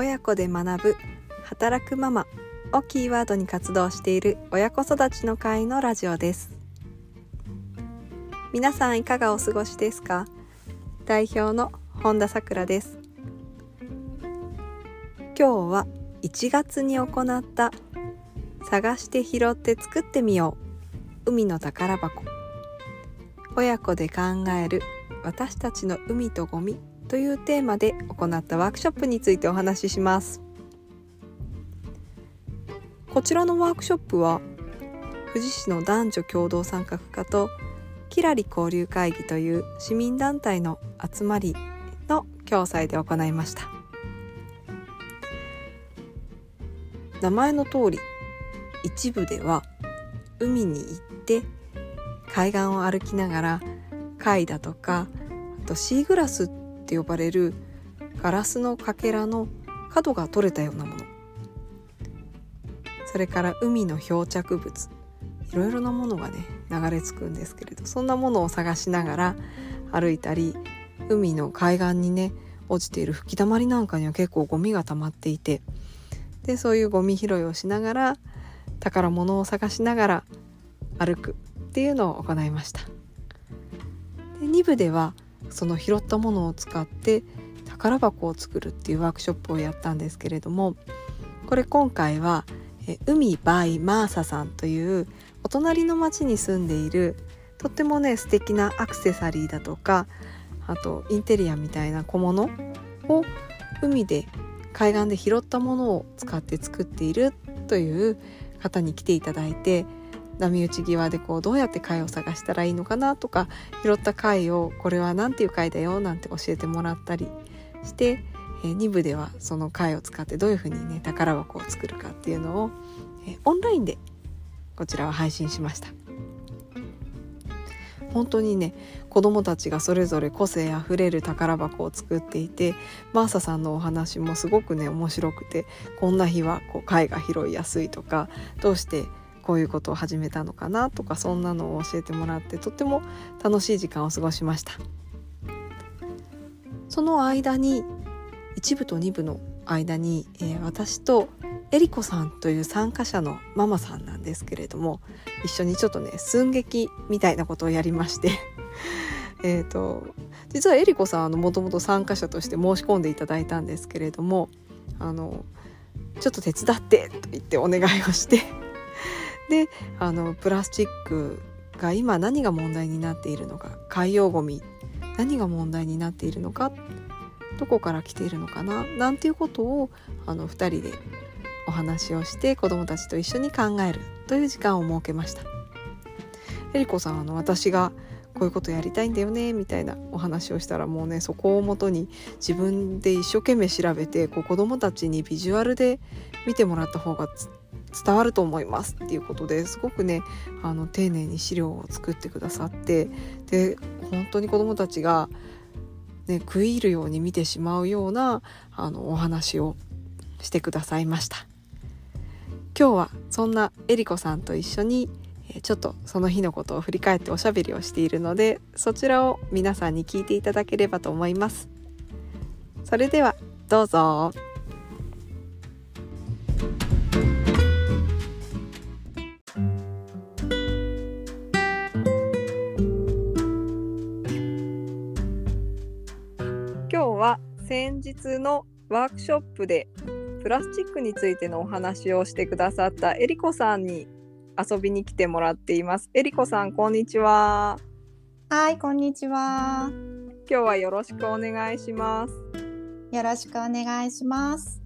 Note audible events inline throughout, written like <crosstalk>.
親子で学ぶ働くママをキーワードに活動している親子育ちの会のラジオです。皆さんいかがお過ごしですか？代表の本田さくらです。今日は1月に行った探して拾って作ってみよう海の宝箱。親子で考える私たちの海とゴミというテーマで行ったワークショップについてお話しします。こちらのワークショップは富士市の男女共同参画課ときらり交流会議という市民団体の集まりの共催で行いました。名前の通り一部では海に行って海岸を歩きながら貝だとかあとシーグラスって呼ばれるガラスのかけらの角が取れたようなもの。それから海の漂着物。いろいろなものがね流れ着くんですけれどそんなものを探しながら歩いたり海の海岸にね落ちている吹き溜まりなんかには結構ゴミが溜まっていてでそういうゴミ拾いをしながら宝物を探しながら歩くっていうのを行いました。で2部ではその拾ったものを使って宝箱を作るっていうワークショップをやったんですけれどもこれ今回は海バイマーサさんというお隣の町に住んでいるとってもね素敵なアクセサリーだとかあとインテリアみたいな小物を海で海岸で拾ったものを使って作っているという方に来ていただいて波打ち際でこうどうやって貝を探したらいいのかなとか拾った貝をこれは何ていう貝だよなんて教えてもらったりしてえ2部ではその貝を使ってどういうふうにね宝箱を作るかっていうのを、えオンラインでこちらは配信しました。本当にね子どもたちがそれぞれ個性あふれる宝箱を作っていてマーサさんのお話もすごくね面白くてこんな日はこう貝が拾いやすいとかどうしてこういうことを始めたのかなとかそんなのを教えてもらってとっても楽しい時間を過ごしました。その間に1部と2部の間に、えー、私とえりこさんという参加者のママさんなんですけれども一緒にちょっとね寸劇みたいなことをやりまして <laughs> えと実はえりこさんもともと参加者として申し込んでいただいたんですけれどもあのちょっと手伝ってと言ってお願いをしてであのプラスチックが今何が問題になっているのか海洋ごみ何が問題になっているのかどこから来ているのかななんていうことをあの2人でお話をして子どもたちと一緒に考えるという時間を設けました。えりこさんあの私がこういうことやりたいんだよねみたいなお話をしたらもうねそこをもとに自分で一生懸命調べてこう子どもたちにビジュアルで見てもらった方が伝わると思いますっていうことですごくねあの丁寧に資料を作ってくださってで本当に子どもたちがね、食い入るように見てしまうようなあのお話をしてくださいました。今日はそんなえりこさんと一緒にちょっとその日のことを振り返っておしゃべりをしているのでそちらを皆さんに聞いていただければと思います。それではどうぞ。先日のワークショップでプラスチックについてのお話をしてくださったえりこさんに遊びに来てもらっています。えりこさん、こんにちは。はい、こんにちは。今日はよろしくお願いします。よろしくお願いします。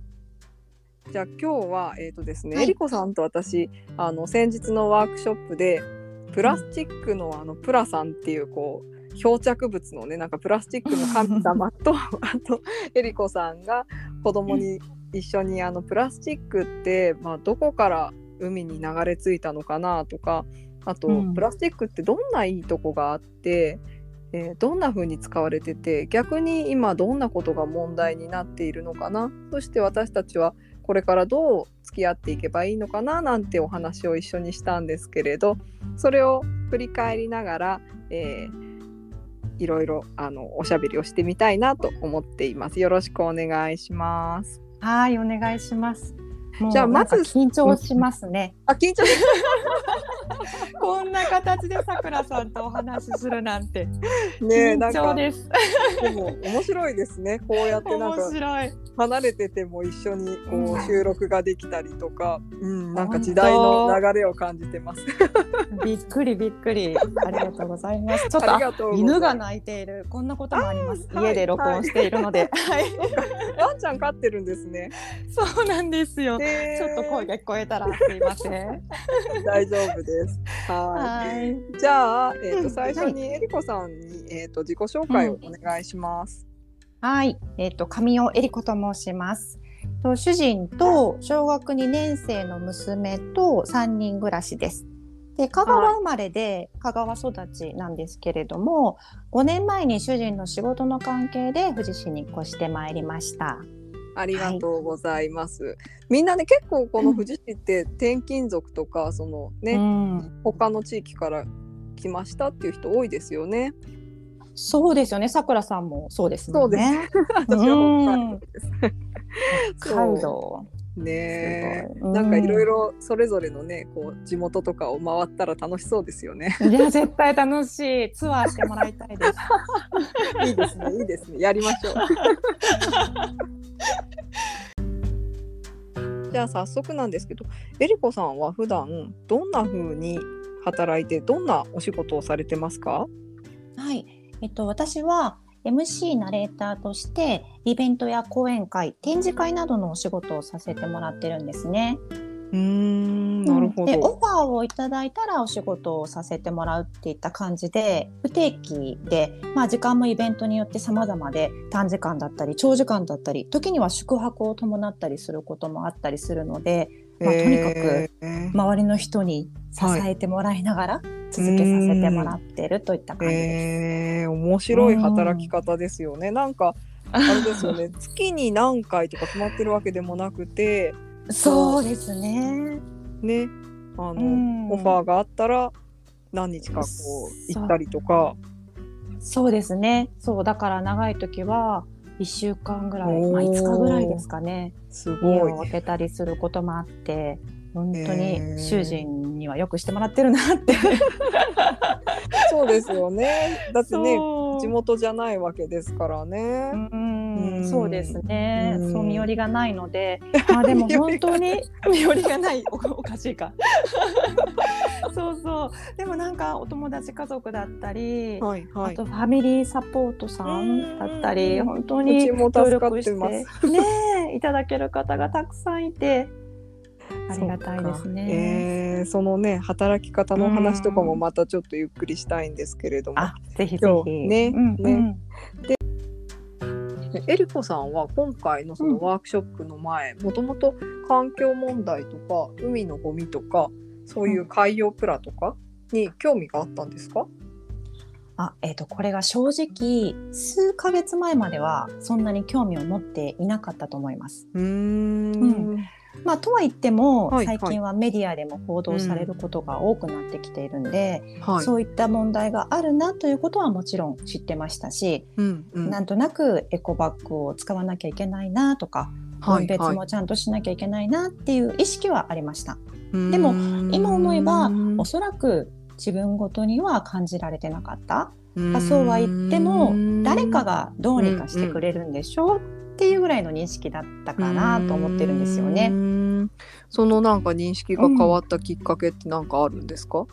じゃあ今日はえっ、ー、とですね、はい、えりこさんと私あの先日のワークショップでプラスチックのあのプラさんっていうこう漂着物のねなんかプラスチックの神様と <laughs> あとえりこさんが子供に一緒にあのプラスチックって、まあ、どこから海に流れ着いたのかなとかあと、うん、プラスチックってどんないいとこがあって、えー、どんな風に使われてて逆に今どんなことが問題になっているのかなそして私たちはこれからどう付き合っていけばいいのかななんてお話を一緒にしたんですけれどそれを振り返りながら、えーいろいろあのおしゃべりをしてみたいなと思っています。よろしくお願いします。はい、お願いします。じゃあまず緊張しますね。あ、緊張し <laughs> こんな形でさくらさんとお話しするなんてねえ、なです。でも面白いですね。こうやってなん面か。離れてても一緒にこううん収録ができたりとか、うん、なんか時代の流れを感じてます。<laughs> びっくりびっくり。ありがとうございます。<laughs> ちょっと犬が鳴いているこんなこともあります。家で録音しているので、はい、ワンちゃん飼ってるんですね。そうなんですよ。ちょっと声が聞こえたらすいません。大丈夫です。ははい。い。じゃあ、えっ、うんと最初にえりこさんにえっ、と自己紹介をお願いします。はい、えっ、と上尾恵里子と申します。と主人と小学2年生の娘と3人暮らしです。で香川生まれで香川育ちなんですけれども、5年前に主人の仕事の関係で富士市に越してまいりました。ありがとうございます。みんなね結構この富士市って転勤族とかそのね、うん、他の地域から来ましたっていう人多いですよね。そうですよね。さくらさんもそうですもんね。私は北海道です。北海道。ねえ、すごいなんかいろいろそれぞれのねこう地元とかを回ったら楽しそうですよね。いや絶対楽しい。ツアーしてもらいたいです。<laughs> いいですねいいですねやりましょう。<laughs> じゃあ早速なんですけどえりこさんは普段どんな風に働いてどんなお仕事をされてますか？はい、えっと、私は MC ナレーターとしてイベントや講演会展示会などのお仕事をさせてもらってるんですね。うーんなるほでオど。ファーをいただいたらお仕事をさせてもらうっていった感じで不定期で、まあ、時間もイベントによって様々で短時間だったり長時間だったり時には宿泊を伴ったりすることもあったりするのでまあとにかくえー。周りの人に支えてもらいながら続けさせてもらってるといった感じです。えー。面白い働き方ですよね。なんかあれですよね。<laughs> 月に何回とか決まってるわけでもなくてそうですね。ね。あの、うん。オファーがあったら何日かこう。行ったりとか。そうですね。そうだから長い時は1週間ぐらい、まあ5日ぐらいですかね。す家ごいを。開けたりすることもあって、本当に主人にはよくしてもらってるなって。<laughs> そうですよね。だってね地元じゃないわけですからね。うんうんそうですね。うんそう身寄りがないので、ま <laughs> あでも本当に身寄りがないおおかしいか。そうそう。でもなんかお友達家族だったり、はいはいあと。ファミリーサポートさんだったり、うん本当に協力してねえいただける方がたくさんいてありがたいですね。えーそのね働き方の話とかもうんまたちょっとゆっくりしたいんですけれども。あぜひぜ今ひ日ねうんねうんえりこさんは今回のそのワークショップの前もともと環境問題とか海のゴミとかそういう海洋プラとかに興味があったんですか、あえっ、とこれが正直数ヶ月前まではそんなに興味を持っていなかったと思います。うーん。うん。まあとは言っても、はい最近はメディアでも報道されることが多くなってきているんで、はい。そういった問題があるなということはもちろん知ってましたし、うんうん。なんとなくエコバッグを使わなきゃいけないなとか分別もちゃんとしなきゃいけないなっていう意識はありました。でも今思えばおそらく自分ごとには感じられてなかった。まあそうは言っても誰かがどうにかしてくれるんでしょうっていうぐらいの認識だったかなと思ってるんですようね。んそのなんか認識が変わったきっかけってなんかあるんですか、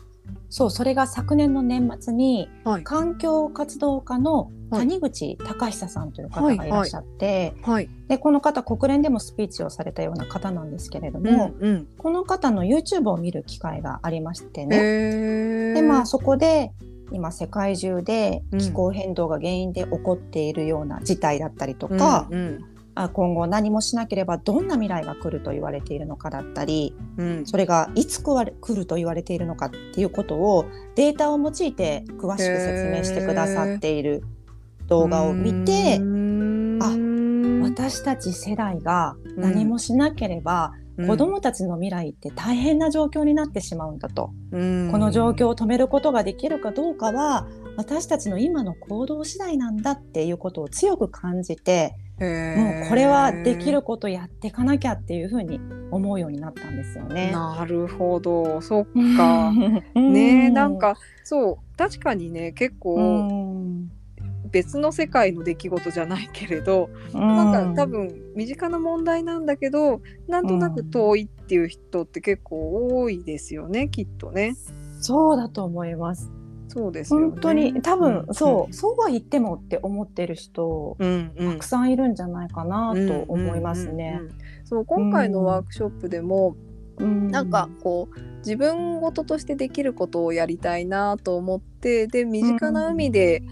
そうそれが昨年の年末にはい環境活動家の谷口隆久さんという方がいらっしゃって、はい。でこの方国連でもスピーチをされたような方なんですけれども、うんうん。この方の YouTube を見る機会がありましてね。でまあそこで今世界中でうん気候変動が原因で起こっているような事態だったりとか、うんあ今後何もしなければどんな未来が来ると言われているのかだったりうん。それがいつ来われ来ると言われているのかっていうことをデータを用いて詳しく説明してくださっている動画を見てあ私たち世代が何もしなければ、子どもたちの未来って大変な状況になってしまうんだと、うん。この状況を止めることができるかどうかは私たちの今の行動次第なんだっていうことを強く感じてもうこれはできることやっていかなきゃっていうふうに思うようになったんですよね。なるほどそっかねなんかそう確かにね結構別の世界の出来事じゃないけれど、なんか多分身近な問題なんだけどなんとなく遠いっていう人って結構多いですよねきっとね。そうだと思います。そうです、ね、本当に多分、うん、そう、そうは言ってもって思ってる人、うんうん、たくさんいるんじゃないかなと思いますね。そう今回のワークショップでも、うん、なんかこう自分事としてできることをやりたいなと思ってで身近な海で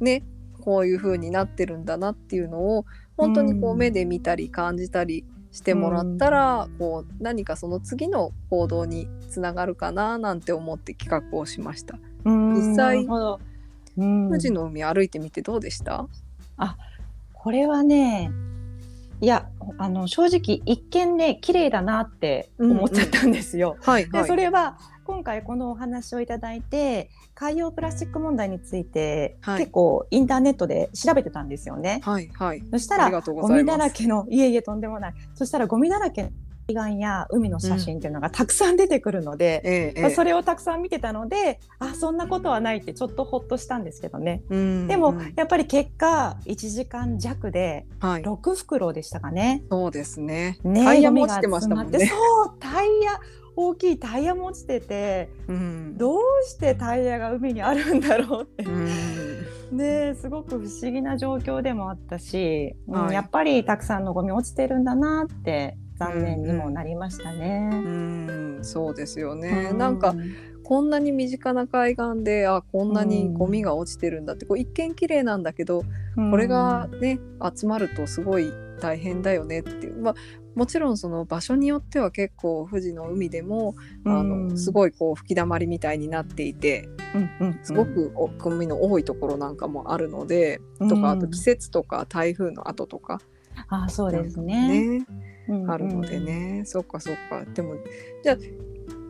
ね、こういう風になってるんだなっていうのを本当にこう目で見たり感じたりしてもらったら、こう何かその次の行動につながるかななんて思って企画をしました。実際富士の海歩いてみてどうでした？あこれはねいやあの正直一見ね綺麗だなって思っちゃったんですよ。はい、でそれは今回このお話をいただいて海洋プラスチック問題について、はい、結構インターネットで調べてたんですよね。はいはい、そしたらゴミだらけのいえいえとんでもない。そしたらゴミだらけ海岸や海の写真っていうのがたくさん出てくるので、うん、それをたくさん見てたのであそんなことはないってちょっとほっとしたんですけどね、うん、でもやっぱり結果1時間弱で6袋でしたかね。そうですね。ねタイヤも落ちてましたもんね。そうタイヤ大きいタイヤも落ちてて、うん、どうしてタイヤが海にあるんだろうって、うん、ですごく不思議な状況でもあったし、はい、やっぱりたくさんのゴミ落ちてるんだなって残念にもなりましたね。うん、うん、そうですよね、うん、なんかこんなに身近な海岸であこんなにゴミが落ちてるんだって、こう一見綺麗なんだけど、これがね集まるとすごい大変だよねっていう、まあ、もちろんその場所によっては結構富士の海でも、あのすごいこう吹きだまりみたいになっていて、すごくゴミの多いところなんかもあるので、とかあと季節とか台風の後とか。あそうですね。ねあるのでね、そっかそっか。でもじゃあ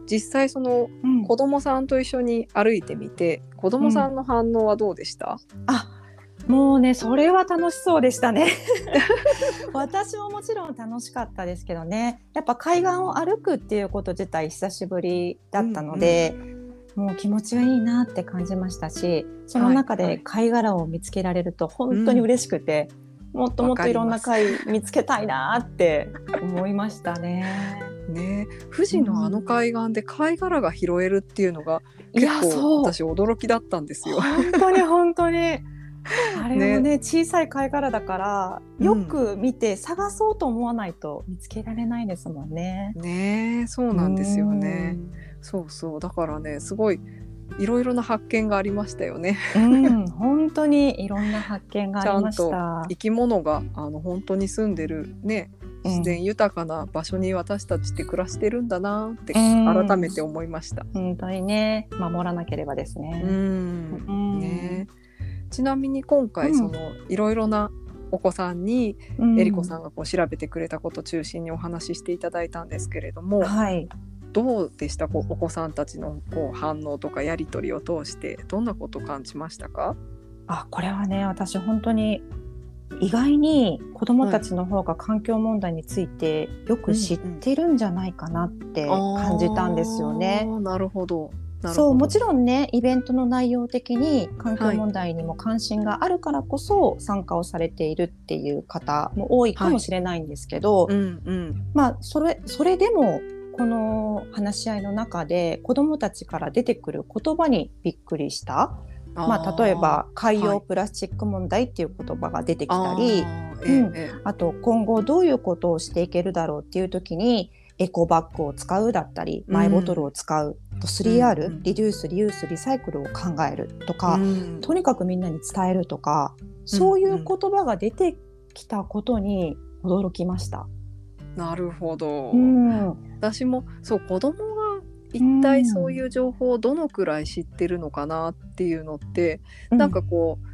実際その子供さんと一緒に歩いてみて、うん、子供さんの反応はどうでした、うん、あもうねそれは楽しそうでしたね。<laughs> 私ももちろん楽しかったですけどね。やっぱ海岸を歩くっていうこと自体久しぶりだったので、うんうん、もう気持ちがいいなって感じましたしその中で貝殻を見つけられると本当に嬉しくて、うん、もっともっといろんな貝見つけたいなって思いましたね。<laughs> ね。富士のあの海岸で貝殻が拾えるっていうのが結構私驚きだったんですよ。本当に本当に。<laughs> あれもね、ね、小さい貝殻だからよく見て探そうと思わないと見つけられないですもんね。ねそうなんですよね。そうそう。だからねすごいいろいろな発見がありましたよね。うん、本当にいろんな発見がありました。ちゃんと生き物があの本当に住んでるね自然豊かな場所に私たちって暮らしてるんだなって改めて思いました。本当にね守らなければですね。うんねちなみに今回その、いろいろなお子さんに、えりこさんがこう調べてくれたこと中心にお話ししていただいたんですけれども、はい、どうでした？お子さんたちのこう反応とかやり取りを通してどんなことを感じましたか？あこれはね私本当に意外に子どもたちの方が環境問題についてよく知ってるんじゃないかなって感じたんですよね。うんうん、なるほど。そうもちろんねイベントの内容的に環境問題にも関心があるからこそ参加をされているっていう方も多いかもしれないんですけど、はいうんうん、まあそれそれでもこの話し合いの中で子どもたちから出てくる言葉にびっくりした。まあ、例えば海洋プラスチック問題っていう言葉が出てきたり、はいうん、あと今後どういうことをしていけるだろうっていう時にエコバッグを使うだったりマイボトルを使う、と 3R、うん、リデュースリユースリサイクルを考えるとか、うん、とにかくみんなに伝えるとか、そういう言葉が出てきたことに驚きました。なるほど、うん、私もそう子供一体そういう情報をどのくらい知ってるのかなっていうのって、うん、なんかこう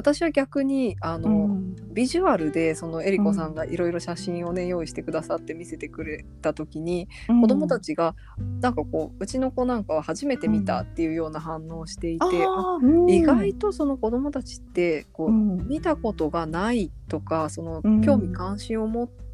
私は逆にあの、うん。ビジュアルでそのえりこさんがいろいろ写真をね用意してくださって見せてくれた時に、子供たちがなんかこううちの子なんかは初めて見たっていうような反応をしていて、意外とその子供たちってこう、うん。見たことがないとかそのうん。興味関心を持って、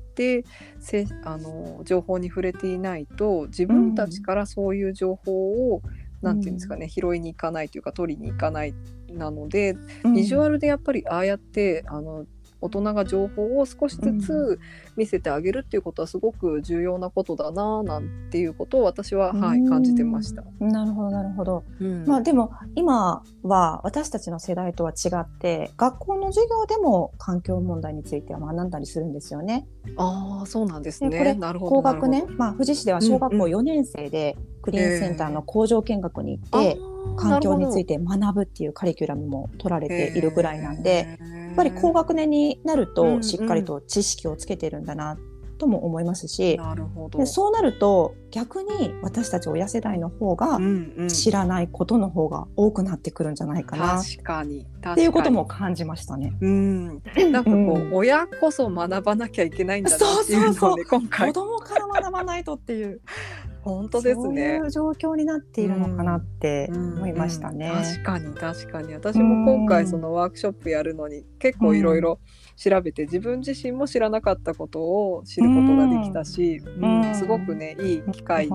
せあの情報に触れていないと自分たちからそういう情報を、なんていうんですかね拾いに行かないというか取りに行かないなので、ビジュアルでやっぱりああやってあの大人が情報を少しずつ見せてあげるっていうことはすごく重要なことだななんていうことを私は、はい、感じてました。うんなるほどなるほど。うんまあでも今は私たちの世代とは違って学校の授業でも環境問題については学んだりするんですよね。ああそうなんですね。でこれ高学年、まあ、富士市では小学校うんうん4年生でクリーンセンターの工場見学に行どって、環境についてて学ぶっていうカリキュラムも取られているぐらいなんで、やっぱり高学年になるうんうん。としっかりと知識をつけてるんだなとも思いますし、なるほど。でそうなると逆に私たち親世代の方がうんうん。知らないことの方が多くなってくるんじゃないかな。っていうことも感じましたね。うん。なんかこう、うん親こそ学ばなきゃいけないんだなっていうのをねそうそう。今回。子供から学ばないとっていう本当ですそうねいう状況になっているのかなってうん。思いましたね。うん確かに確かに。私も今回そのワークショップやるのに結構いろいろ調べて自分自身も知らなかったことを知ることができたし、うん。うん。すごくねいい機会に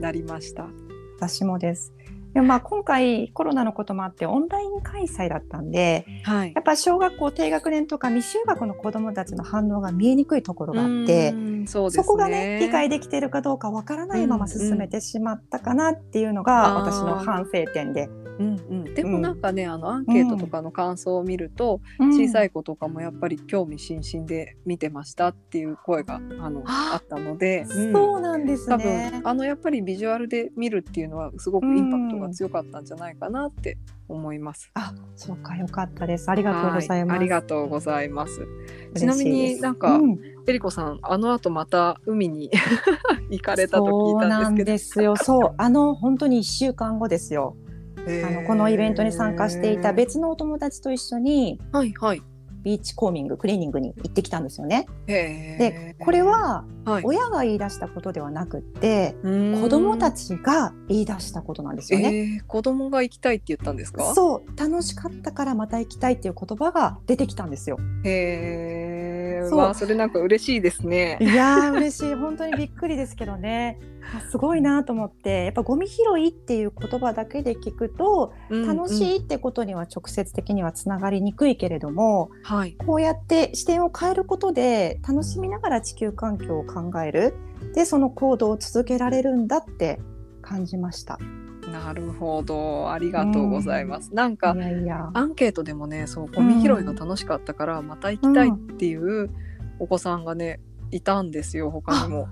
なりました。私もです。でもまあ今回コロナのこともあってオンライン開催だったんではい。やっぱ小学校低学年とか未就学の子どもたちの反応が見えにくいところがあって、うんそうですそこがね理解できているかどうかわからないまま進めてしまったかなっていうのがうんうん私の反省点で、うんうん、でもなんかね、あのアンケートとかの感想を見ると、小さい、い子とかもやっぱり興味津々で見てましたっていう声があのああったので、うん。そうなんです多ね分。あのやっぱりビジュアルで見るっていうのはすごくインパクトが強かったんじゃないかなって思います。あ、そうか、よかったです。ありがとうございます。はありがとうございます。ち嬉なみになんか、うんえりこさんあの後また海に <laughs> 行かれたと聞いたなんんですけど。ですよ。そう、あの本当に一週間後ですよ。あのこのイベントに参加していた別のお友達と一緒にはいはい。ビーチコーミング、クリーニングに行ってきたんですよね。で、これははい、親が言い出したことではなくって、子子供たちが言い出したことなんですよね。えー、子供が行きたいって言ったんですか？そう、楽しかったからまた行きたいっていう言葉が出てきたんですよ。へえそう。それなんか嬉しいですね。いやー嬉しい。本当にびっくりですけどね。<laughs> あすごいなと思って。やっぱゴミ拾いっていう言葉だけで聞くと楽しい、いってことには直接的にはつながりにくいけれどもはい。こうやって視点を変えることで楽しみながら地球環境を考える。でその行動を続けられるんだって感じました。なるほど。ありがとうございます、なんかいやいや。アンケートでもねそうゴミ拾いが楽しかったからまた行きたいっていうお子さんがねいたんですよ他にも。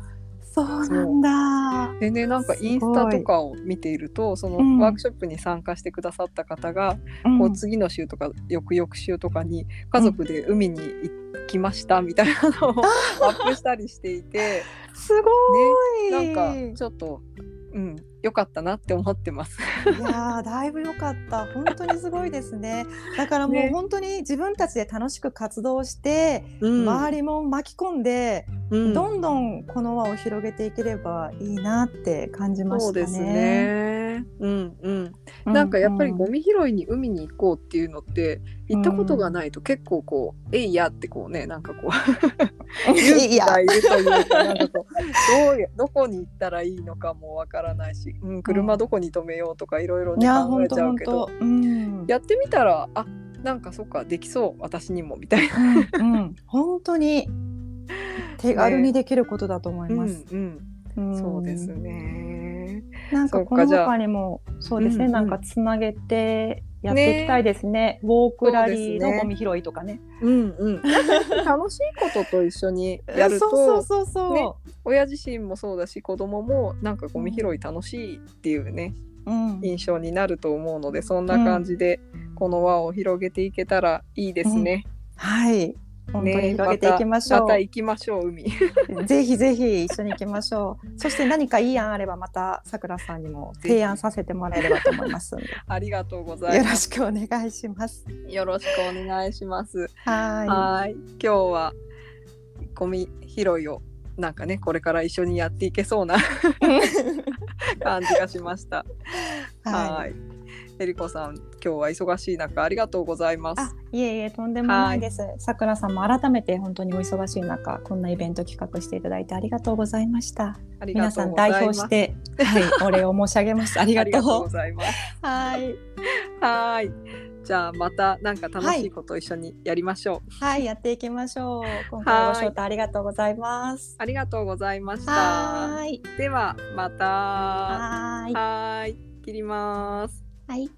そうなんだ。でねなんかインスタとかを見ているとそのうん。ワークショップに参加してくださった方が、うん。こう次の週とか翌々週とかに家族で海に行きましたみたいなのをアップしたりしていて、<laughs> すごい。ね、なんかちょっと、うん、良かったなって思ってます。いやーだいぶ良かった本当にすごいですね <laughs> だからもうね本当に自分たちで楽しく活動して、うん周りも巻き込んで、うんどんどんこの輪を広げていければいいなって感じましたね。そうですね。うんうん。うなんかやっぱりゴミミ拾いに海に行こうっていうのって行ったことがないと結構こう「えいや」ってこうねなんかこう勇気 <laughs> いやがいるというかなんかこうどどこに行ったらいいのかもわからないし、うん、車どこに止めようとかいろいろ考えちゃうけど当うんやってみたらあなんかそっかできそう私にもみたいな。うんうん本当に <laughs> 手軽にできることだと思います。うんうんうん、そうですね。なんかこの他にもそうですね、うんうんなんかつなげてやっていきたいですね。ウォークラリーのゴミ拾いとかね。うんうん。楽しいことと一緒にやると。<laughs> そうそうそうそう。ね親自身もそうだし子供もなんかゴミ拾い楽しいっていうねうん、印象になると思うのでそんな感じでこの輪を広げていけたらいいですね。はい。本当に広げていきましょう。また行きましょう海。<laughs> ぜひぜひ一緒に行きましょう。そして何かいい案あればまたさくらさんにも提案させてもらえればと思います <laughs> ありがとうございます。よろしくお願いします。よろしくお願いします。はい。今日はゴミ拾いをなんかねこれから一緒にやっていけそうな <laughs> 感じがしました。はいえりこさん、今日は忙しい中ありがとうございます。いえいえ、とんでもないです。さくらさんも改めて本当にお忙しい中、こんなイベント企画していただいてありがとうございました。皆さん代表して、<laughs> はい、お礼を申し上げます。ありがとうございます。はい。はい。じゃあまたなんか楽しいこと一緒にやりましょう。はい、はい、やっていきましょう。今回ご招待ありがとうございます。ありがとうございました。はい。ではまた。はい。はい。切ります。はい。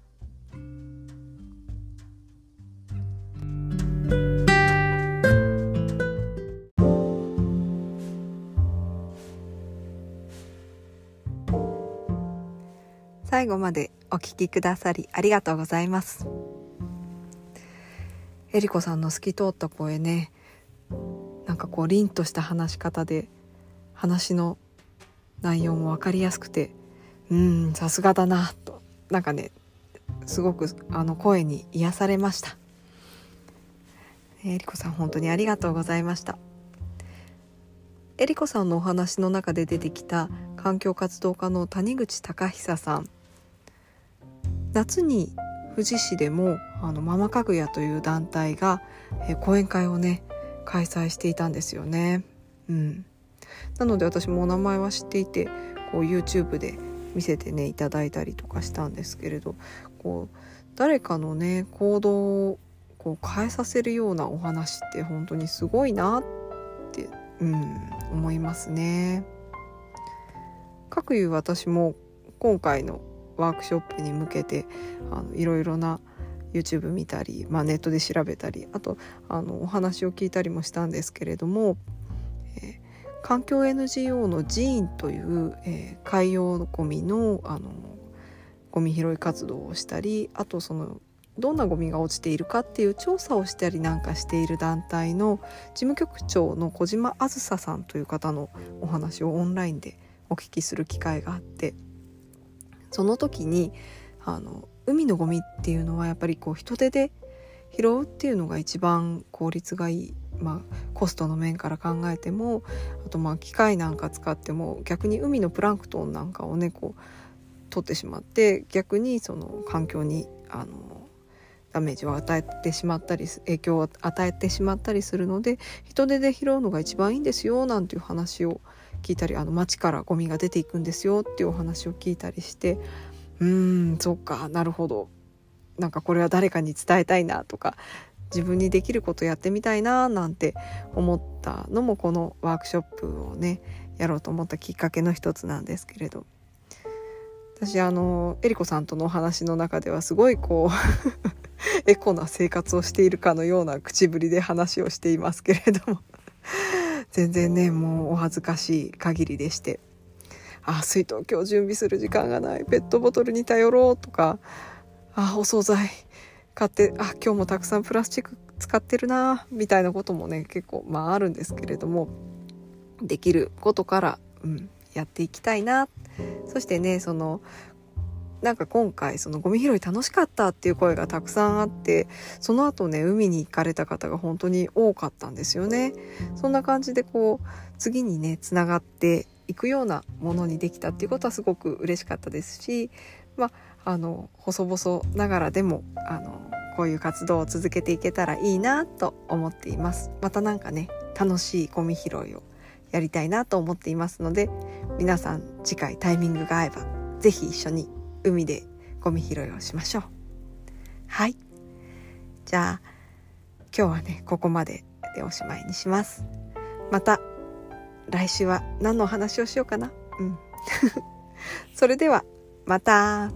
最後までお聞きくださりありがとうございます。えりこさんの透き通った声ね、なんかこう凛とした話し方で話の内容も分かりやすくて、うん、さすがだなと、なんかね、すごくあの声に癒されました。えりこさん本当にありがとうございました。えりこさんのお話の中で出てきた環境活動家の谷口隆久さん夏に富士市でもあのママかぐやという団体が、え講演会をね開催していたんですよね。うん、なので私もお名前は知っていてこう YouTube で見せてねいただいたりとかしたんですけれどこう誰かのね行動をこう変えさせるようなお話って本当にすごいなって、うん、思いますね。かくいう私も今回のワークショップに向けてあのいろいろな YouTube 見たり、まあ、ネットで調べたりあとあのお話を聞いたりもしたんですけれども、えー、環境 NGO の寺院という、えー、海洋ゴミのあのゴミ拾い活動をしたりあとそのどんなゴミが落ちているかっていう調査をしたりなんかしている団体の事務局長の小島あずささんという方のお話をオンラインでお聞きする機会があってその時にあの海のゴミっていうのはやっぱりこう人手で拾うっていうのが一番効率がいい、まあ、コストの面から考えてもあとまあ機械なんか使っても逆に海のプランクトンなんかをねこう取ってしまって逆にその環境にあのダメージを与えてしまったり影響を与えてしまったりするので人手で拾うのが一番いいんですよなんていう話を聞いたりあの街からゴミが出ていくんですよっていうお話を聞いたりしてうーんそっかなるほど。なんかこれは誰かに伝えたいなとか自分にできることやってみたいななんて思ったのもこのワークショップをねやろうと思ったきっかけの一つなんですけれど。私あのえりこさんとのお話の中ではすごいこう <laughs> エコな生活をしているかのような口ぶりで話をしていますけれども。全然ねもうお恥ずかしい限りでして。あ水筒今日準備する時間がない。ペットボトルに頼ろうとか。あお惣菜。買ってあ今日もたくさんプラスチック使ってるな。みたいなこともね結構まああるんですけれども。できることから、うん、やっていきたいな。そしてねそのなんか今回そのゴミ拾い楽しかったっていう声がたくさんあってその後ね海に行かれた方が本当に多かったんですよね。そんな感じでこう次にねつながっていくようなものにできたっていうことはすごく嬉しかったですしまああの細々ながらでもあのこういう活動を続けていけたらいいなと思っています。またなんかね楽しいゴミ拾いをやりたいなと思っていますので皆さん次回タイミングが合えば是非一緒に海でゴミ拾いをしましょう。はい。じゃあ今日はねここまででおしまいにします。また来週は何のお話をしようかな。うん。<laughs> それではまた。